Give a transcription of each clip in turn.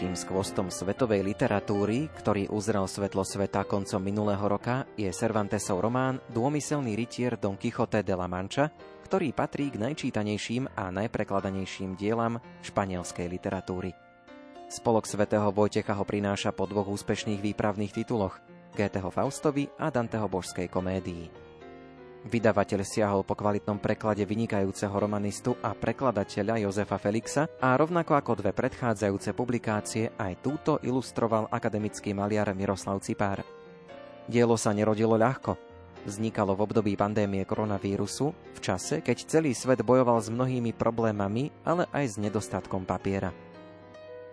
Ďalším skvostom svetovej literatúry, ktorý uzrel svetlo sveta koncom minulého roka, je Cervantesov román Dômyselný rytier Don Quixote de la Mancha, ktorý patrí k najčítanejším a najprekladanejším dielam španielskej literatúry. Spolok svätého Vojtecha ho prináša po dvoch úspešných výpravných tituloch Goetheho Faustovi a Danteho božskej komédii. Vydavateľ siahol po kvalitnom preklade vynikajúceho romanistu a prekladateľa Jozefa Felixa a rovnako ako dve predchádzajúce publikácie aj túto ilustroval akademický maliar Miroslav Cipár. Dielo sa nerodilo ľahko. Vznikalo v období pandémie koronavírusu, v čase, keď celý svet bojoval s mnohými problémami, ale aj s nedostatkom papiera.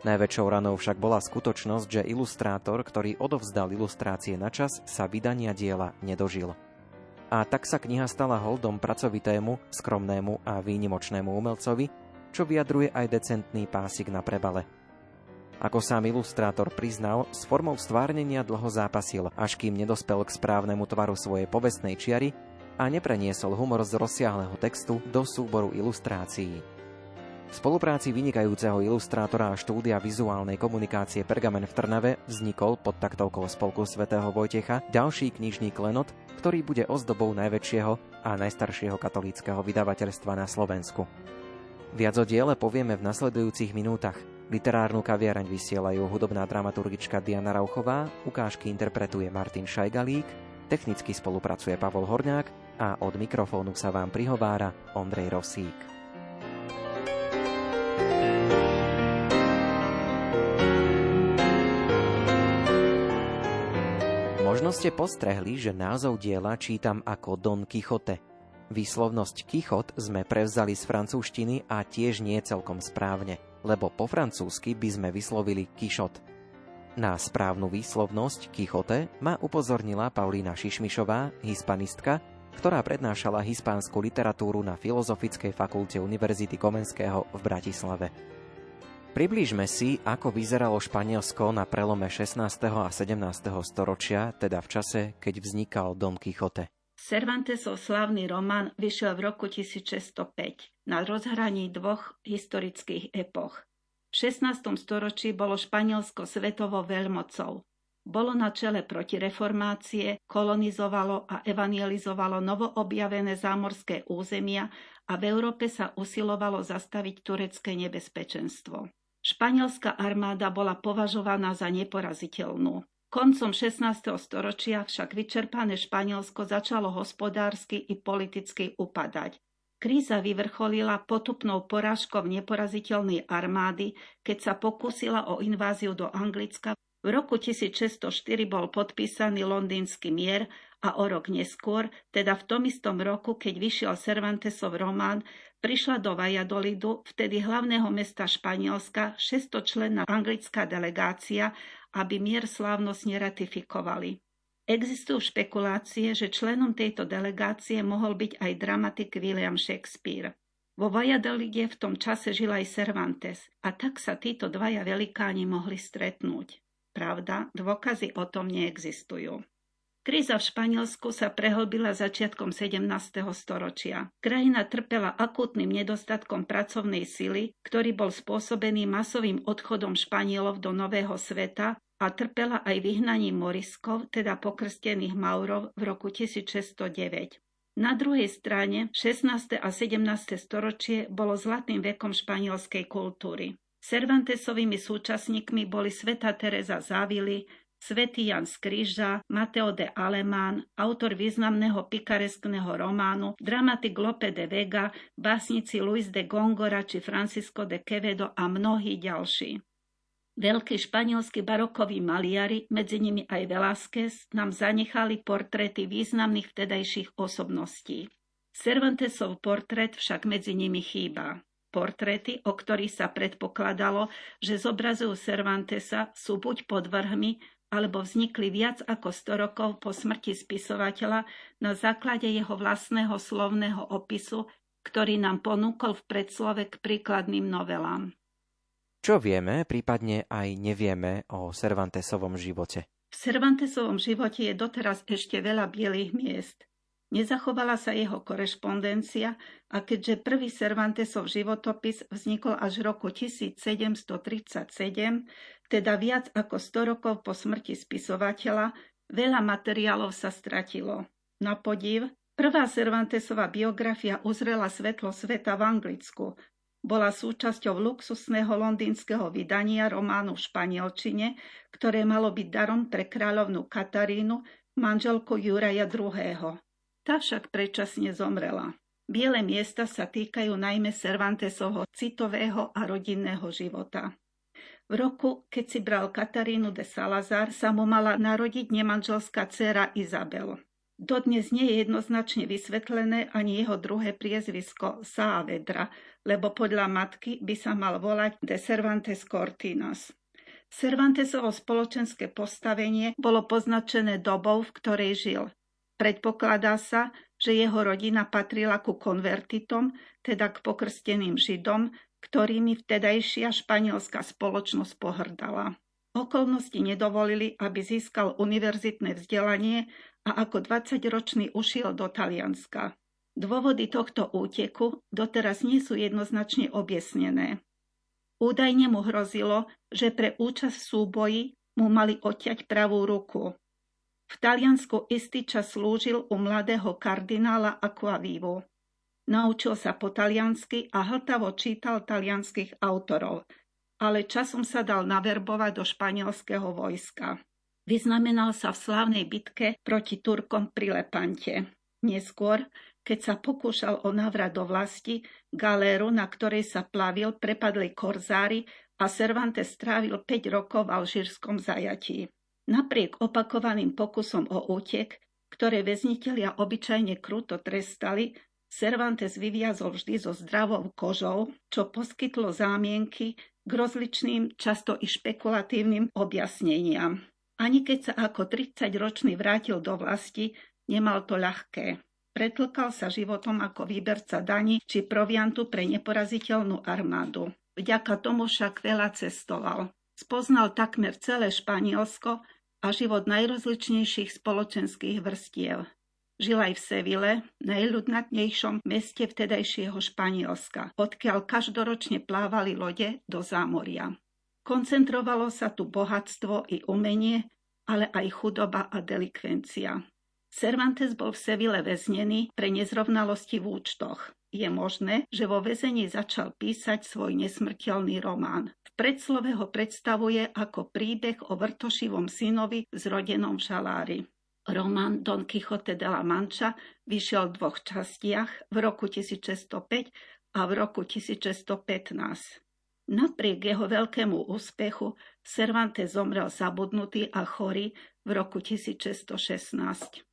Najväčšou ranou však bola skutočnosť, že ilustrátor, ktorý odovzdal ilustrácie na čas, sa vydania diela nedožil a tak sa kniha stala holdom pracovitému, skromnému a výnimočnému umelcovi, čo vyjadruje aj decentný pásik na prebale. Ako sám ilustrátor priznal, s formou stvárnenia dlho zápasil, až kým nedospel k správnemu tvaru svojej povestnej čiary a nepreniesol humor z rozsiahleho textu do súboru ilustrácií. V spolupráci vynikajúceho ilustrátora a štúdia vizuálnej komunikácie Pergamen v Trnave vznikol pod taktovkou Spolku svätého Vojtecha ďalší knižný klenot, ktorý bude ozdobou najväčšieho a najstaršieho katolíckého vydavateľstva na Slovensku. Viac o diele povieme v nasledujúcich minútach. Literárnu kaviareň vysielajú hudobná dramaturgička Diana Rauchová, ukážky interpretuje Martin Šajgalík, technicky spolupracuje Pavol Horňák a od mikrofónu sa vám prihovára Ondrej Rosík. Možno ste postrehli, že názov diela čítam ako Don Quixote. Výslovnosť Kichot sme prevzali z francúzštiny a tiež nie celkom správne, lebo po francúzsky by sme vyslovili Kišot. Na správnu výslovnosť Kichote ma upozornila Paulína Šišmišová, hispanistka, ktorá prednášala hispánsku literatúru na Filozofickej fakulte Univerzity Komenského v Bratislave. Priblížme si, ako vyzeralo Španielsko na prelome 16. a 17. storočia, teda v čase, keď vznikal Don Quixote. Cervantesov slávny román vyšiel v roku 1605 na rozhraní dvoch historických epoch. V 16. storočí bolo Španielsko svetovo veľmocou. Bolo na čele protireformácie, kolonizovalo a evangelizovalo novoobjavené zámorské územia a v Európe sa usilovalo zastaviť turecké nebezpečenstvo. Španielská armáda bola považovaná za neporaziteľnú. Koncom 16. storočia však vyčerpané Španielsko začalo hospodársky i politicky upadať. Kríza vyvrcholila potupnou porážkou neporaziteľnej armády, keď sa pokúsila o inváziu do Anglicka. V roku 1604 bol podpísaný londýnsky mier a o rok neskôr, teda v tom istom roku, keď vyšiel Cervantesov román, prišla do Valladolidu, vtedy hlavného mesta Španielska, 600-členná anglická delegácia, aby mier slávnostne ratifikovali. Existujú špekulácie, že členom tejto delegácie mohol byť aj dramatik William Shakespeare. Vo Valladolide v tom čase žil aj Cervantes a tak sa títo dvaja velikáni mohli stretnúť. Pravda, dôkazy o tom neexistujú. Kríza v Španielsku sa prehlbila začiatkom 17. storočia. Krajina trpela akútnym nedostatkom pracovnej sily, ktorý bol spôsobený masovým odchodom Španielov do Nového sveta a trpela aj vyhnaním Moriskov, teda pokrstených Maurov v roku 1609. Na druhej strane 16. a 17. storočie bolo zlatým vekom španielskej kultúry. Cervantesovými súčasníkmi boli sveta Teresa Závily, Svetý Jan z Kríža, Mateo de Alemán, autor významného pikareskného románu, dramatik Lope de Vega, básnici Luis de Gongora či Francisco de Quevedo a mnohí ďalší. Veľkí španielskí barokoví maliari, medzi nimi aj Velázquez, nám zanechali portréty významných vtedajších osobností. Cervantesov portrét však medzi nimi chýba. Portréty, o ktorých sa predpokladalo, že zobrazujú Cervantesa, sú buď pod vrhmi, alebo vznikli viac ako 100 rokov po smrti spisovateľa na základe jeho vlastného slovného opisu, ktorý nám ponúkol v predslove k príkladným novelám. Čo vieme, prípadne aj nevieme o Cervantesovom živote? V Cervantesovom živote je doteraz ešte veľa bielých miest. Nezachovala sa jeho korešpondencia a keďže prvý Cervantesov životopis vznikol až v roku 1737, teda viac ako 100 rokov po smrti spisovateľa, veľa materiálov sa stratilo. Na podiv, prvá Cervantesova biografia uzrela svetlo sveta v Anglicku, bola súčasťou luxusného londýnskeho vydania románu v španielčine, ktoré malo byť darom pre kráľovnú Katarínu, manželku Juraja II. Tá však predčasne zomrela. Biele miesta sa týkajú najmä Cervantesovho citového a rodinného života. V roku, keď si bral Katarínu de Salazar, sa mu mala narodiť nemanželská dcéra Izabel. Dodnes nie je jednoznačne vysvetlené ani jeho druhé priezvisko Saavedra, lebo podľa matky by sa mal volať de Cervantes Cortinas. Cervantesovo spoločenské postavenie bolo poznačené dobou, v ktorej žil. Predpokladá sa, že jeho rodina patrila ku konvertitom, teda k pokrsteným židom, ktorými vtedajšia španielská spoločnosť pohrdala. Okolnosti nedovolili, aby získal univerzitné vzdelanie a ako 20-ročný ušiel do Talianska. Dôvody tohto úteku doteraz nie sú jednoznačne objasnené. Údajne mu hrozilo, že pre účasť v súboji mu mali odťať pravú ruku. V Taliansku istý čas slúžil u mladého kardinála Aquavivu. Naučil sa po taliansky a hltavo čítal talianských autorov, ale časom sa dal naverbovať do španielského vojska. Vyznamenal sa v slávnej bitke proti Turkom pri Lepante. Neskôr, keď sa pokúšal o návrat do vlasti, galéru, na ktorej sa plavil, prepadli korzári a Cervantes strávil 5 rokov v alžírskom zajatí. Napriek opakovaným pokusom o útek, ktoré väznitelia obyčajne kruto trestali, Cervantes vyviazol vždy so zdravou kožou, čo poskytlo zámienky k rozličným, často i špekulatívnym objasneniam. Ani keď sa ako 30-ročný vrátil do vlasti, nemal to ľahké. Pretlkal sa životom ako výberca daní či proviantu pre neporaziteľnú armádu. Vďaka tomu však veľa cestoval. Spoznal takmer celé Španielsko a život najrozličnejších spoločenských vrstiev. Žil aj v Sevile, najľudnatnejšom meste vtedajšieho Španielska, odkiaľ každoročne plávali lode do zámoria. Koncentrovalo sa tu bohatstvo i umenie, ale aj chudoba a delikvencia. Cervantes bol v Sevile väznený pre nezrovnalosti v účtoch. Je možné, že vo väzení začal písať svoj nesmrteľný román. V predslove ho predstavuje ako príbeh o vrtošivom synovi zrodenom v žalári. Román Don Quixote de la Mancha vyšiel v dvoch častiach v roku 1605 a v roku 1615. Napriek jeho veľkému úspechu Cervantes zomrel zabudnutý a chorý v roku 1616.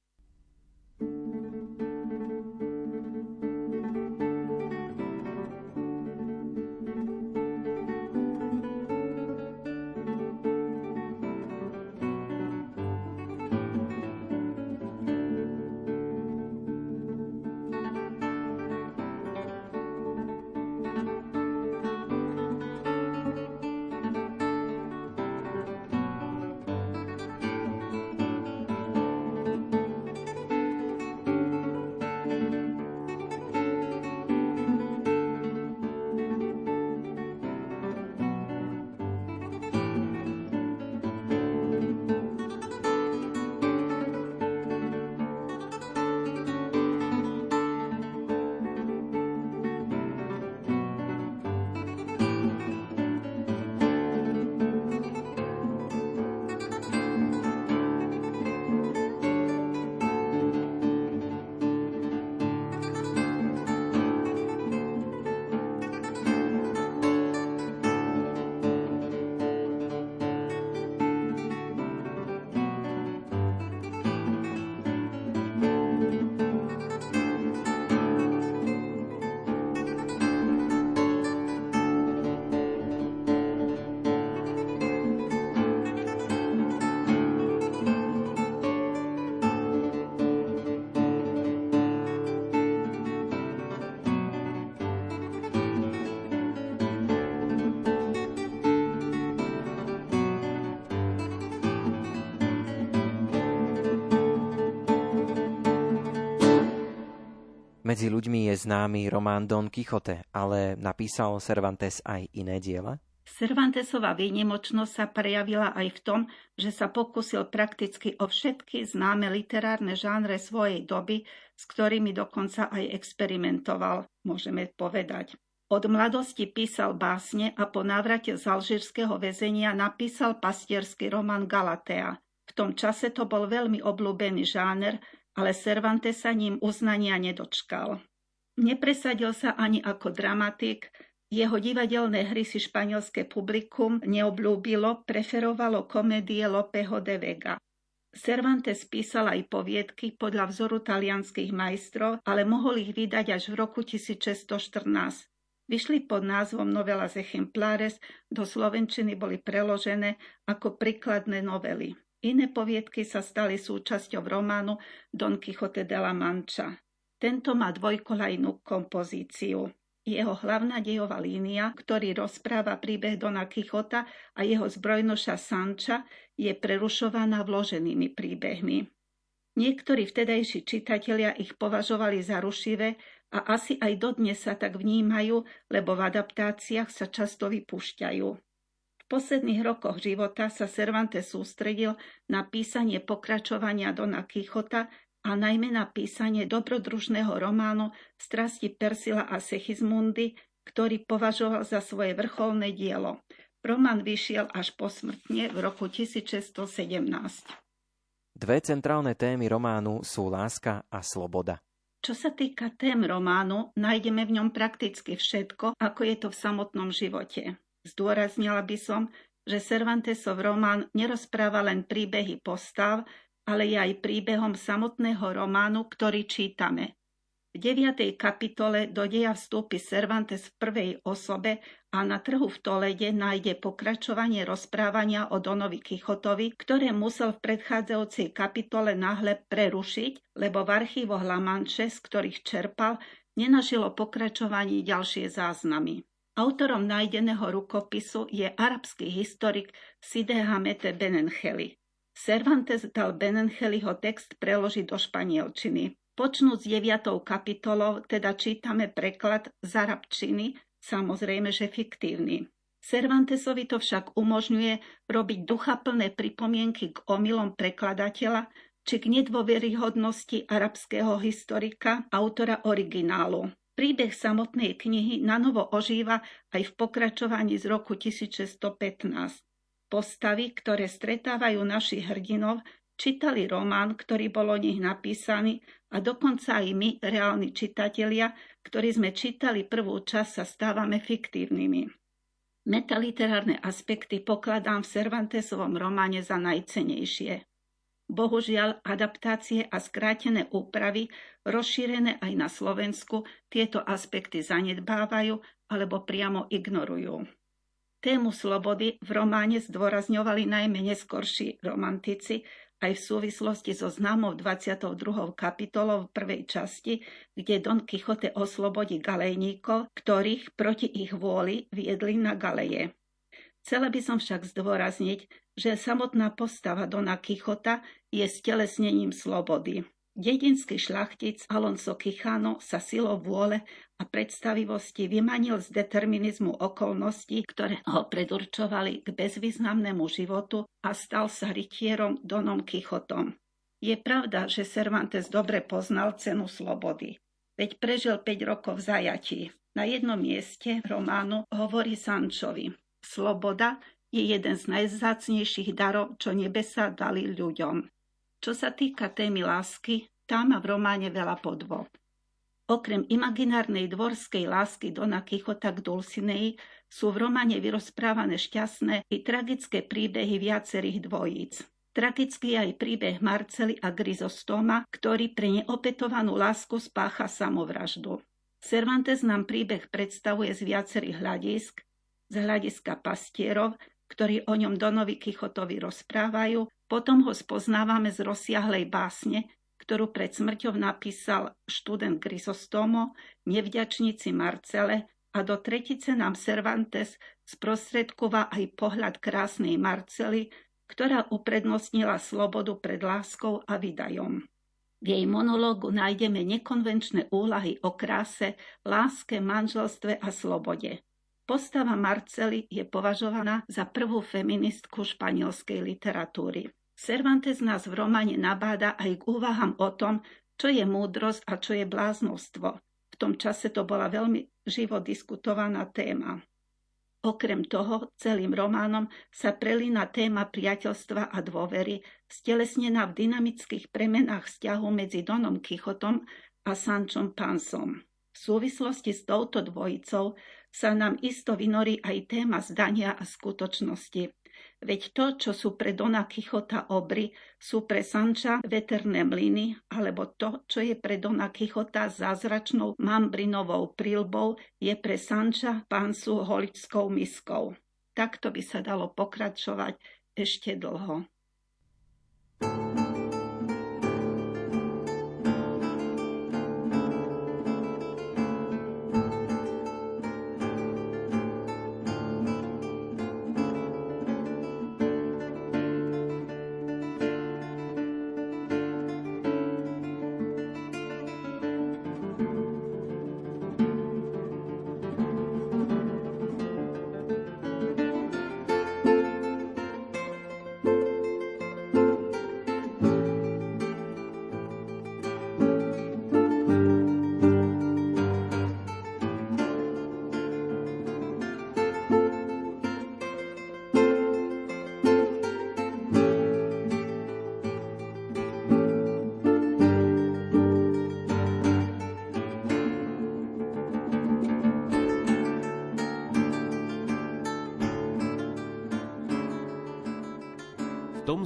Medzi ľuďmi je známy román Don Quixote, ale napísal Cervantes aj iné diela? Cervantesova výnimočnosť sa prejavila aj v tom, že sa pokusil prakticky o všetky známe literárne žánre svojej doby, s ktorými dokonca aj experimentoval, môžeme povedať. Od mladosti písal básne a po návrate z alžírskeho väzenia napísal pastierský román Galatea. V tom čase to bol veľmi obľúbený žáner, ale Cervantes sa ním uznania nedočkal. Nepresadil sa ani ako dramatik, jeho divadelné hry si španielské publikum neobľúbilo, preferovalo komédie Lopeho de Vega. Cervantes písal aj poviedky podľa vzoru talianských majstrov, ale mohol ich vydať až v roku 1614. Vyšli pod názvom Novelas Ejemplares, do slovenčiny boli preložené ako príkladné novely. Iné poviedky sa stali súčasťou románu Don Quixote de la Mancha. Tento má dvojkolajnú kompozíciu. Jeho hlavná dejová línia, ktorý rozpráva príbeh Dona Kichota a jeho zbrojnoša Sanča, je prerušovaná vloženými príbehmi. Niektorí vtedajší čitatelia ich považovali za rušivé a asi aj dodnes sa tak vnímajú, lebo v adaptáciách sa často vypúšťajú. V posledných rokoch života sa Cervantes sústredil na písanie pokračovania Dona Kichota a najmä na písanie dobrodružného románu Strasti Persila a Sechismundy, ktorý považoval za svoje vrcholné dielo. Román vyšiel až posmrtne v roku 1617. Dve centrálne témy románu sú láska a sloboda. Čo sa týka tém románu, nájdeme v ňom prakticky všetko, ako je to v samotnom živote. Zdôraznila by som, že Cervantesov román nerozpráva len príbehy postav, ale je aj príbehom samotného románu, ktorý čítame. V 9. kapitole do deja vstúpi Cervantes v prvej osobe a na trhu v Tolede nájde pokračovanie rozprávania o Donovi Kichotovi, ktoré musel v predchádzajúcej kapitole náhle prerušiť, lebo v archívoch Lamanče, z ktorých čerpal, nenašilo pokračovanie ďalšie záznamy. Autorom nájdeného rukopisu je arabský historik Side Hamete Benencheli. Cervantes dal Benencheliho text preložiť do španielčiny. Počnúť s 9. kapitolou teda čítame preklad z arabčiny, samozrejme, že fiktívny. Cervantesovi to však umožňuje robiť duchaplné pripomienky k omylom prekladateľa či k nedôveryhodnosti arabského historika, autora originálu. Príbeh samotnej knihy nanovo ožíva aj v pokračovaní z roku 1615. Postavy, ktoré stretávajú našich hrdinov, čítali román, ktorý bol o nich napísaný a dokonca aj my, reálni čitatelia, ktorí sme čítali prvú časť, sa stávame fiktívnymi. Metaliterárne aspekty pokladám v Cervantesovom románe za najcenejšie. Bohužiaľ, adaptácie a skrátené úpravy, rozšírené aj na Slovensku, tieto aspekty zanedbávajú alebo priamo ignorujú. Tému slobody v románe zdôrazňovali najmä neskorší romantici, aj v súvislosti so známou 22. kapitolou v prvej časti, kde Don Quixote oslobodí galejníkov, ktorých proti ich vôli viedli na galeje. Chcela by som však zdôrazniť, že samotná postava Dona Quixota je stelesnením slobody. Dedinský šlachtic Alonso Kichano sa silou vôle a predstavivosti vymanil z determinizmu okolností, ktoré ho predurčovali k bezvýznamnému životu a stal sa rytierom Donom Kichotom. Je pravda, že Cervantes dobre poznal cenu slobody. Veď prežil 5 rokov zajatí. Na jednom mieste románu hovorí Sančovi. Sloboda je jeden z najzácnejších darov, čo nebesa dali ľuďom. Čo sa týka témy lásky, tá má v románe veľa podvob. Okrem imaginárnej dvorskej lásky Dona Kichota k Dulcinei sú v románe vyrozprávané šťastné i tragické príbehy viacerých dvojíc. Tragický je aj príbeh Marcely a Grizostoma, ktorý pre neopetovanú lásku spácha samovraždu. Cervantes nám príbeh predstavuje z viacerých hľadisk, z hľadiska pastierov, ktorí o ňom Donovi Kichotovi rozprávajú, potom ho spoznávame z rozsiahlej básne, ktorú pred smrťou napísal študent Grisostomo, nevďačníci Marcele a do tretice nám Cervantes sprostredkova aj pohľad krásnej Marcely, ktorá uprednostnila slobodu pred láskou a vydajom. V jej monológu nájdeme nekonvenčné úlahy o kráse, láske, manželstve a slobode. Postava Marcely je považovaná za prvú feministku španielskej literatúry. Cervantes nás v romane nabáda aj k úvahám o tom, čo je múdrosť a čo je bláznostvo. V tom čase to bola veľmi živo diskutovaná téma. Okrem toho, celým románom sa prelína téma priateľstva a dôvery, stelesnená v dynamických premenách vzťahu medzi Donom Kichotom a Sančom Pansom. V súvislosti s touto dvojicou sa nám isto vynorí aj téma zdania a skutočnosti. Veď to, čo sú pre Dona Kichota obry, sú pre Sanča veterné mlyny, alebo to, čo je pre Dona Kichota zázračnou mambrinovou prílbou, je pre Sanča pánsu holickou miskou. Takto by sa dalo pokračovať ešte dlho.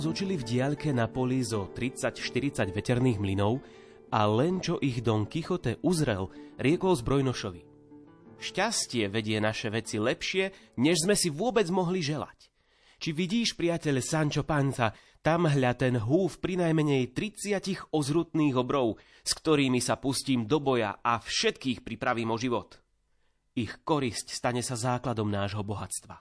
Zočili v diaľke na poli zo 30-40 veterných mlynov a len čo ich Don Kichote uzrel, riekol zbrojnošovi. Šťastie vedie naše veci lepšie, než sme si vôbec mohli želať. Či vidíš, priateľ Sancho Panza, tam hľa ten húf pri najmenej 30 ozrutných obrov, s ktorými sa pustím do boja a všetkých pripravím o život. Ich korisť stane sa základom nášho bohatstva.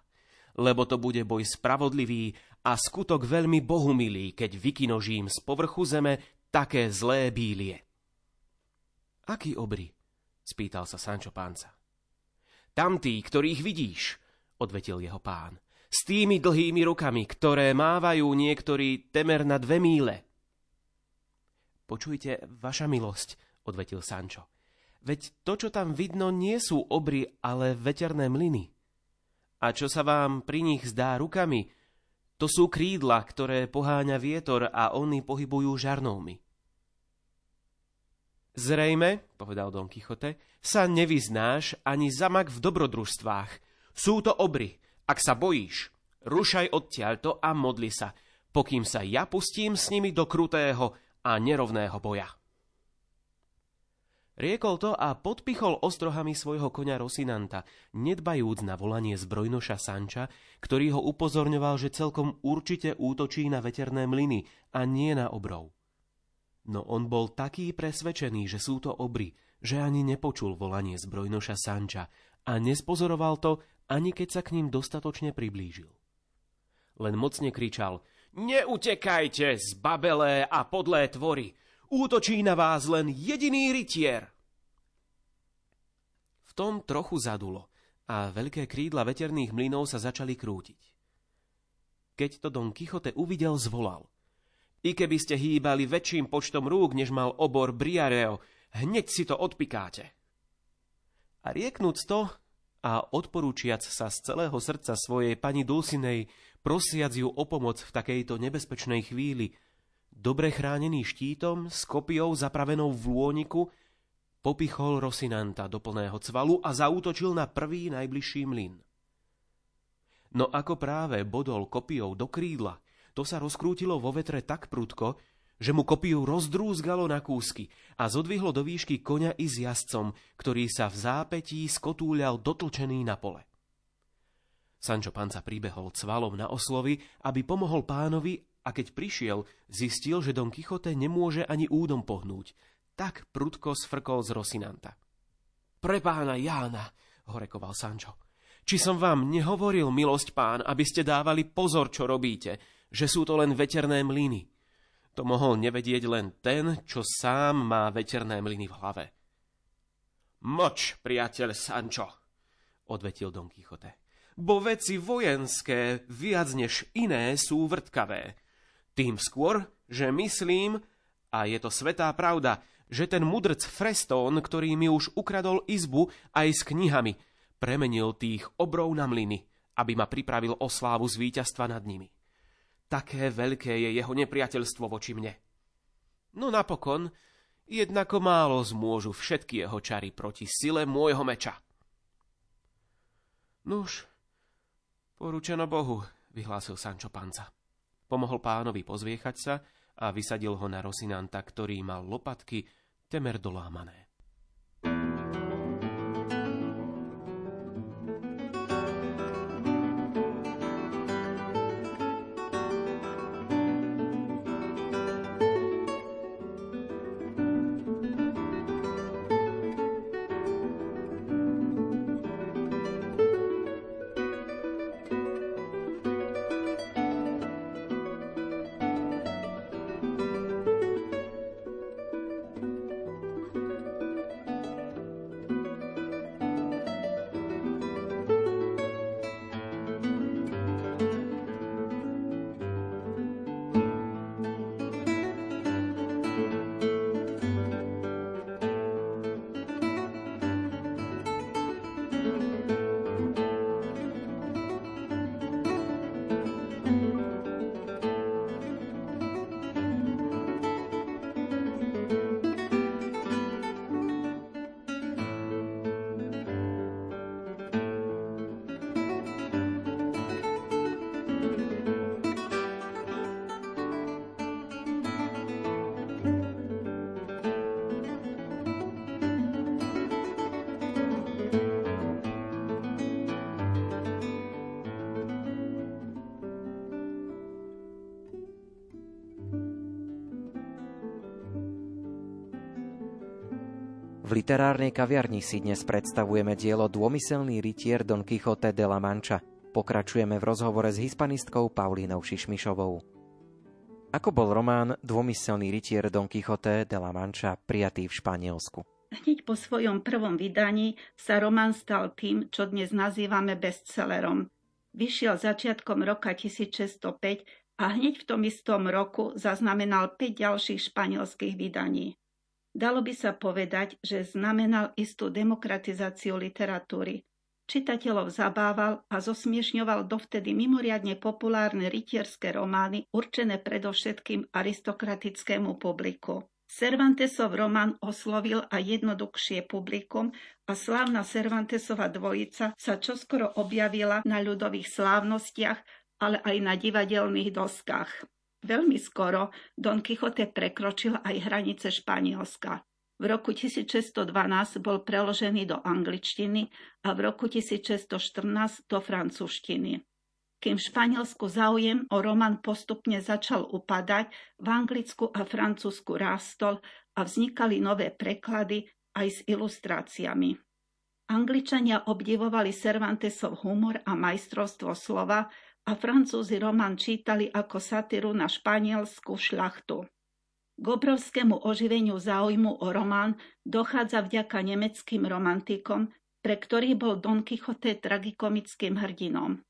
Lebo to bude boj spravodlivý a skutok veľmi bohumilý, keď vykinožím z povrchu zeme také zlé bílie. Aký obry? spýtal sa Sancho pánca. Tamtí, ktorých vidíš, odvetil jeho pán, s tými dlhými rukami, ktoré mávajú niektorí temer na dve míle. Počujte, vaša milosť, odvetil Sancho. Veď to, čo tam vidno, nie sú obry, ale veterné mlyny. A čo sa vám pri nich zdá rukami, to sú krídla, ktoré poháňa vietor a oni pohybujú žarnovmi. Zrejme, povedal Don Kichote, sa nevyznáš ani zamak v dobrodružstvách. Sú to obry. Ak sa bojíš, rušaj odtiaľto a modli sa, pokým sa ja pustím s nimi do krutého a nerovného boja. Riekol to a podpichol ostrohami svojho konia Rosinanta, nedbajúc na volanie zbrojnoša Sanča, ktorý ho upozorňoval, že celkom určite útočí na veterné mlyny a nie na obrov. No on bol taký presvedčený, že sú to obry, že ani nepočul volanie zbrojnoša Sanča a nespozoroval to, ani keď sa k ním dostatočne priblížil. Len mocne kričal Neutekajte, zbabelé a podlé tvory! Útočí na vás len jediný rytier. V tom trochu zadulo a veľké krídla veterných mlynov sa začali krútiť. Keď to Don Kichote uvidel, zvolal. I keby ste hýbali väčším počtom rúk, než mal obor Briareo, hneď si to odpikáte. A rieknúc to a odporúčiac sa z celého srdca svojej pani Dulcinej, prosiac ju o pomoc v takejto nebezpečnej chvíli, dobre chránený štítom, s kopiou zapravenou v lôniku, popichol Rosinanta do plného cvalu a zaútočil na prvý najbližší mlyn. No ako práve bodol kopiou do krídla, to sa rozkrútilo vo vetre tak prudko, že mu kopiu rozdrúzgalo na kúsky a zodvihlo do výšky koňa i s jazdcom, ktorý sa v zápetí skotúľal dotlčený na pole. Sancho Panca pribehol cvalom na oslovy, aby pomohol pánovi a keď prišiel, zistil, že Don Kichote nemôže ani údom pohnúť. Tak prudko sfrkol z Rosinanta. Pre pána Jána, horekoval Sancho. Či som vám nehovoril, milosť pán, aby ste dávali pozor, čo robíte, že sú to len veterné mlyny. To mohol nevedieť len ten, čo sám má veterné mlyny v hlave. Moč, priateľ Sancho, odvetil Don Quixote. Bo veci vojenské viac než iné sú vrtkavé. Tým skôr, že myslím, a je to svetá pravda, že ten mudrc Freston, ktorý mi už ukradol izbu aj s knihami, premenil tých obrov na mlyny, aby ma pripravil o slávu z víťazstva nad nimi. Také veľké je jeho nepriateľstvo voči mne. No napokon, jednako málo zmôžu všetky jeho čary proti sile môjho meča. Nuž, poručeno Bohu, vyhlásil Sancho Panza. Pomohol pánovi pozviechať sa a vysadil ho na Rosinanta, ktorý mal lopatky temer dolámané. V literárnej kaviarni si dnes predstavujeme dielo Dômyselný rytier Don Quixote de la Mancha. Pokračujeme v rozhovore s hispanistkou Paulínou Šišmišovou. Ako bol román Dômyselný rytier Don Quixote de la Mancha prijatý v Španielsku? Hneď po svojom prvom vydaní sa román stal tým, čo dnes nazývame bestsellerom. Vyšiel začiatkom roka 1605 a hneď v tom istom roku zaznamenal 5 ďalších španielských vydaní. Dalo by sa povedať, že znamenal istú demokratizáciu literatúry. Čitateľov zabával a zosmiešňoval dovtedy mimoriadne populárne rytierské romány určené predovšetkým aristokratickému publiku. Cervantesov román oslovil aj jednoduchšie publikum a slávna Cervantesova dvojica sa čoskoro objavila na ľudových slávnostiach, ale aj na divadelných doskách. Veľmi skoro Don Quixote prekročil aj hranice Španielska. V roku 1612 bol preložený do angličtiny a v roku 1614 do francúzštiny. Kým v Španielsku záujem o román postupne začal upadať, v Anglicku a Francúzsku rástol a vznikali nové preklady aj s ilustráciami. Angličania obdivovali Cervantesov humor a majstrovstvo slova, a Francúzi román čítali ako satyru na španielskú šľachtu. K obrovskému oživeniu záujmu o román dochádza vďaka nemeckým romantikom, pre ktorých bol Don Quixote tragikomickým hrdinom.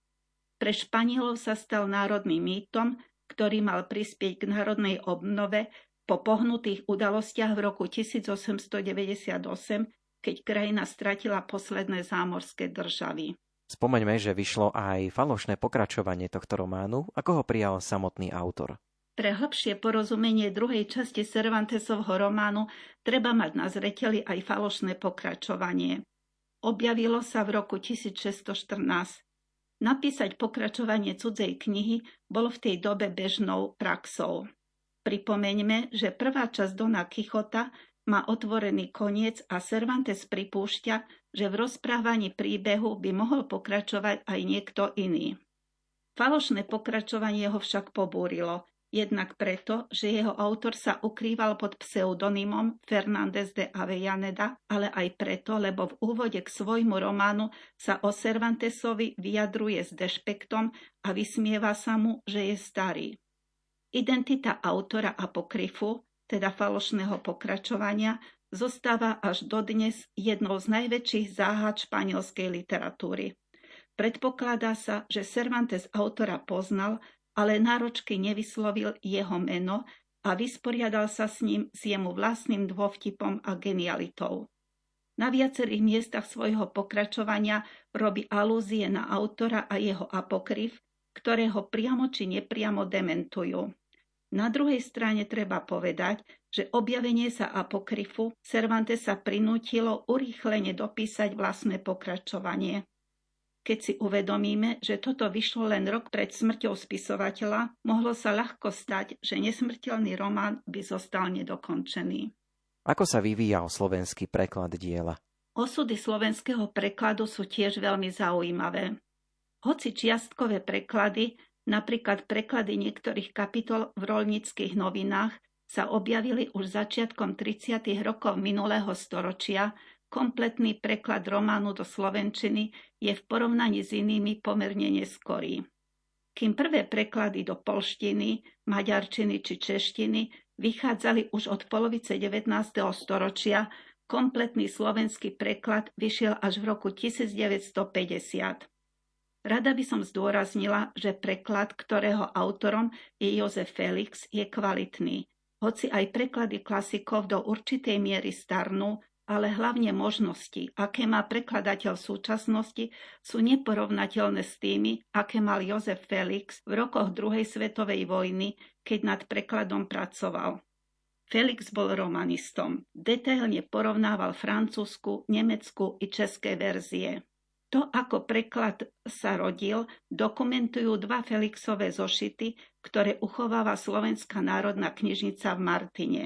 Pre Španielov sa stal národným mýtom, ktorý mal prispieť k národnej obnove po pohnutých udalostiach v roku 1898, keď krajina stratila posledné zámorské državy. Spomeňme, že vyšlo aj falošné pokračovanie tohto románu, ako ho prijal samotný autor. Pre hlbšie porozumenie druhej časti Cervantesovho románu treba mať na zreteli aj falošné pokračovanie. Objavilo sa v roku 1614. Napísať pokračovanie cudzej knihy bolo v tej dobe bežnou praxou. Pripomeňme, že prvá časť Dona Kichota má otvorený koniec a Cervantes pripúšťa, že v rozprávaní príbehu by mohol pokračovať aj niekto iný. Falošné pokračovanie ho však pobúrilo, jednak preto, že jeho autor sa ukrýval pod pseudonymom Fernández de Avellaneda, ale aj preto, lebo v úvode k svojmu románu sa o Cervantesovi vyjadruje s dešpektom a vysmieva sa mu, že je starý. Identita autora apokryfu, teda falošného pokračovania, zostáva až dodnes jednou z najväčších záhad španielskej literatúry. Predpokladá sa, že Cervantes autora poznal, ale náročky nevyslovil jeho meno a vysporiadal sa s ním s jemu vlastným dôvtipom a genialitou. Na viacerých miestach svojho pokračovania robí alúzie na autora a jeho apokryf, ktoré ho priamo či nepriamo dementujú. Na druhej strane treba povedať, že objavenie sa apokryfu Cervantes sa prinútilo urýchlene dopísať vlastné pokračovanie. Keď si uvedomíme, že toto vyšlo len rok pred smrťou spisovateľa, mohlo sa ľahko stať, že nesmrteľný román by zostal nedokončený. Ako sa vyvíjal slovenský preklad diela? Osudy slovenského prekladu sú tiež veľmi zaujímavé. Hoci čiastkové preklady, napríklad preklady niektorých kapitol v rolnických novinách, sa objavili už začiatkom 30. rokov minulého storočia, kompletný preklad románu do slovenčiny je v porovnaní s inými pomerne neskorý. Kým prvé preklady do polštiny, maďarčiny či češtiny vychádzali už od polovice 19. storočia, kompletný slovenský preklad vyšiel až v roku 1950. Rada by som zdôraznila, že preklad, ktorého autorom je Jozef Felix, je kvalitný. Hoci aj preklady klasikov do určitej miery starnú, ale hlavne možnosti, aké má prekladateľ v súčasnosti, sú neporovnateľné s tými, aké mal Jozef Felix v rokoch druhej svetovej vojny, keď nad prekladom pracoval. Felix bol romanistom. Detailne porovnával francúzsku, nemeckú i české verzie. To, ako preklad sa rodil, dokumentujú dva Felixové zošity, ktoré uchováva Slovenská národná knižnica v Martine.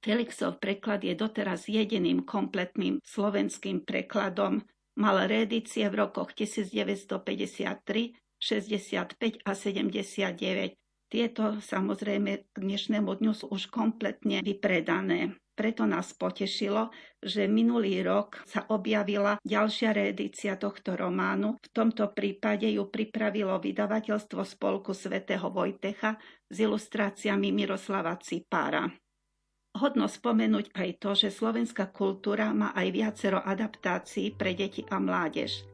Felixov preklad je doteraz jediným kompletným slovenským prekladom. Mal reedície v rokoch 1953, 65 a 79. Tieto samozrejme k dnešnému dňu sú už kompletne vypredané. Preto nás potešilo, že minulý rok sa objavila ďalšia reedícia tohto románu. V tomto prípade ju pripravilo vydavateľstvo Spolku svätého Vojtecha s ilustráciami Miroslava Cipára. Hodno spomenúť aj to, že slovenská kultúra má aj viacero adaptácií pre deti a mládež.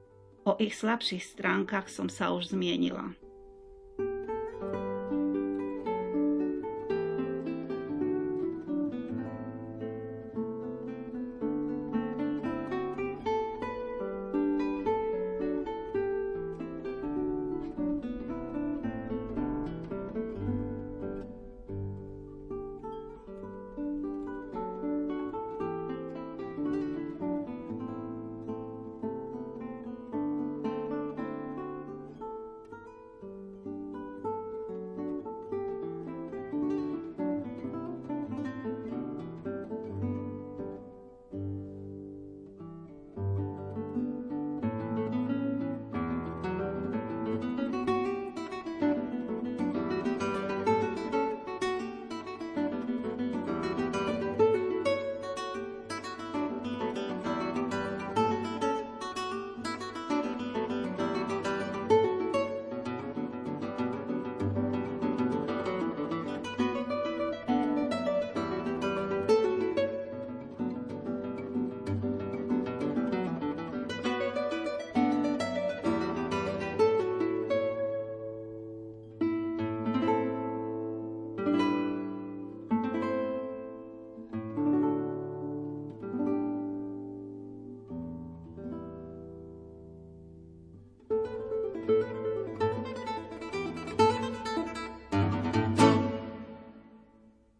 O ich slabších stránkach som sa už zmienila.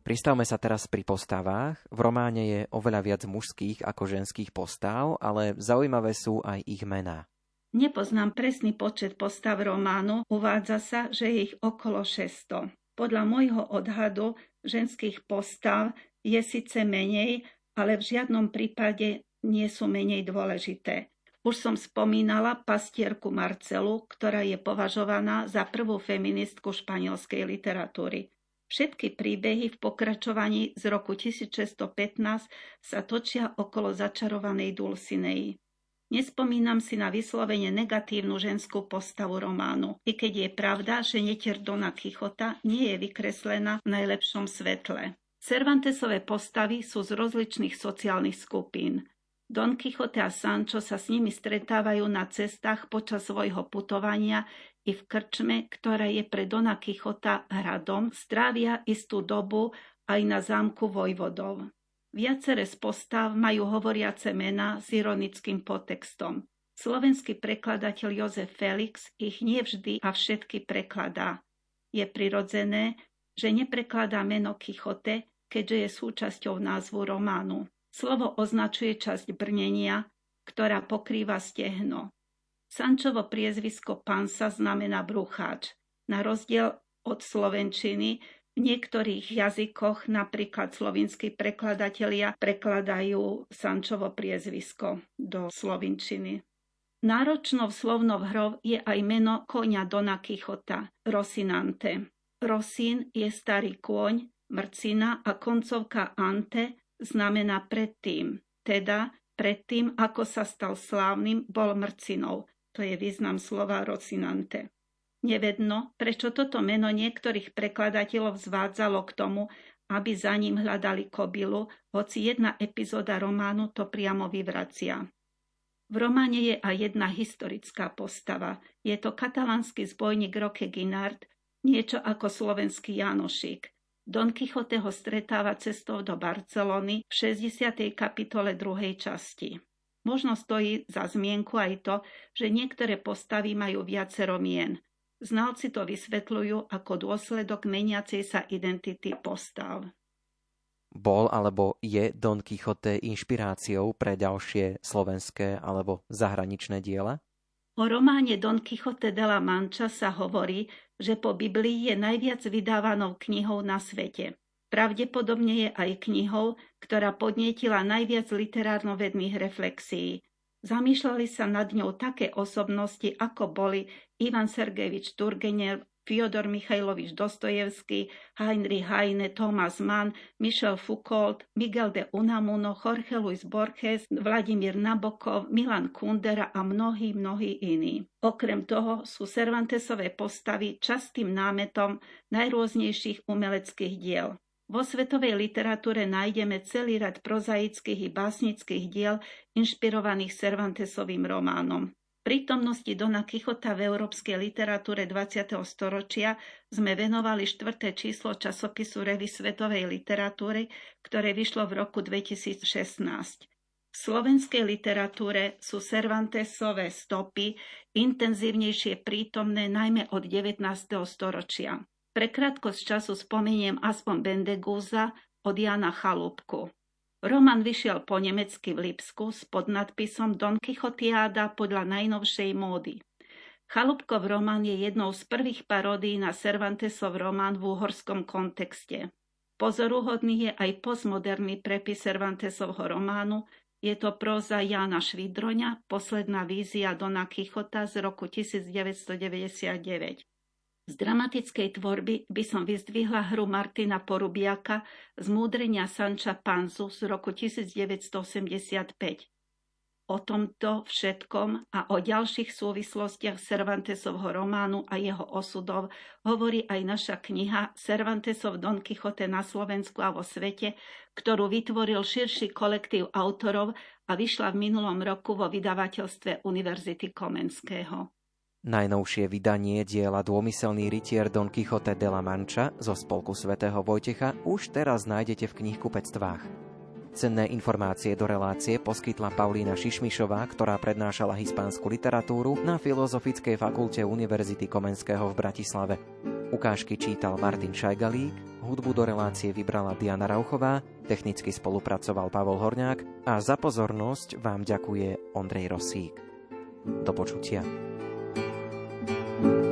Pristavme sa teraz pri postavách. V románe je oveľa viac mužských ako ženských postav, ale zaujímavé sú aj ich mená. Nepoznám presný počet postav románu, uvádza sa, že je ich okolo 600. Podľa môjho odhadu ženských postav je síce menej, ale v žiadnom prípade nie sú menej dôležité. Už som spomínala pastierku Marcelu, ktorá je považovaná za prvú feministku španielskej literatúry. Všetky príbehy v pokračovaní z roku 1615 sa točia okolo začarovanej Dulcinei. Nespomínam si na vyslovene negatívnu ženskú postavu románu, i keď je pravda, že netier Dona Kichota nie je vykreslená v najlepšom svetle. Cervantesové postavy sú z rozličných sociálnych skupín. Don Quixote a Sancho sa s nimi stretávajú na cestách počas svojho putovania i v krčme, ktorá je pre Dona Quixota hradom, strávia istú dobu aj na zámku Vojvodov. Viacere z postav majú hovoriace mená s ironickým potextom. Slovenský prekladateľ Jozef Felix ich nevždy a všetky prekladá. Je prirodzené, že neprekladá meno Kichote, keďže je súčasťou názvu románu. Slovo označuje časť brnenia, ktorá pokrýva stehno. Sančovo priezvisko Pansa znamená brucháč. Na rozdiel od slovenčiny v niektorých jazykoch, napríklad slovinskí prekladatelia, prekladajú Sančovo priezvisko do slovinčiny. Náročnou slovnou hrou je aj meno konia Dona Kichota, Rosinante. Rosin je starý kôň, mrcina a koncovka ante znamená predtým, teda predtým, ako sa stal slávnym, bol mrcinou. To je význam slova Rosinante. Nevedno, prečo toto meno niektorých prekladateľov zvádzalo k tomu, aby za ním hľadali kobilu, hoci jedna epizóda románu to priamo vyvracia. V románe je aj jedna historická postava. Je to katalánsky zbojník Roque Guinard, niečo ako slovenský Janošik. Don Quixote ho stretáva cestou do Barcelony v 60. kapitole druhej časti. Možno stojí za zmienku aj to, že niektoré postavy majú viacero mien. Znalci to vysvetľujú ako dôsledok meniacej sa identity postav. Bol alebo je Don Quixote inšpiráciou pre ďalšie slovenské alebo zahraničné diela? O románe Don Quixote de la Mancha sa hovorí, že po Biblii je najviac vydávanou knihou na svete. Pravdepodobne je aj knihou, ktorá podnietila najviac literárno-vedných reflexií, Zamýšľali sa nad ňou také osobnosti, ako boli Ivan Sergejevič Turgenev, Fyodor Michajlovič Dostojevský, Heinrich Heine, Thomas Mann, Michel Foucault, Miguel de Unamuno, Jorge Luis Borges, Vladimír Nabokov, Milan Kundera a mnohí, mnohí iní. Okrem toho sú Cervantesové postavy častým námetom najrôznejších umeleckých diel. Vo svetovej literatúre nájdeme celý rad prozaických i básnických diel inšpirovaných Cervantesovým románom. Prítomnosti Dona Kichota v európskej literatúre 20. storočia sme venovali štvrté číslo časopisu Revy svetovej literatúry, ktoré vyšlo v roku 2016. V slovenskej literatúre sú Cervantesové stopy intenzívnejšie prítomné najmä od 19. storočia. Pre krátkosť času spomeniem aspoň Bendegúza od Jana Chalúbku. Roman vyšiel po nemecky v Lipsku s podnadpisom Don Quixotiáda podľa najnovšej módy. Chalúbkov román je jednou z prvých paródií na Cervantesov román v uhorskom kontexte. Pozoruhodný je aj postmoderný prepis Cervantesovho románu, je to próza Jána Švidroňa, posledná vízia Dona Kichota z roku 1999. Z dramatickej tvorby by som vyzdvihla hru Martina Porubiaka z Múdrenia Sanča Panzu z roku 1985. O tomto všetkom a o ďalších súvislostiach Cervantesovho románu a jeho osudov hovorí aj naša kniha Cervantesov Don Quixote na Slovensku a vo svete, ktorú vytvoril širší kolektív autorov a vyšla v minulom roku vo vydavateľstve Univerzity Komenského. Najnovšie vydanie diela Dômyselný rytier Don Quixote de la Mancha zo spolku svätého Vojtecha už teraz nájdete v knihkupectvách. Cenné informácie do relácie poskytla Paulína Šišmišová, ktorá prednášala hispánsku literatúru na Filozofickej fakulte Univerzity Komenského v Bratislave. Ukážky čítal Martin Šajgalík, hudbu do relácie vybrala Diana Rauchová, technicky spolupracoval Pavol Horňák a za pozornosť vám ďakuje Ondrej Rosík. Do počutia. Thank you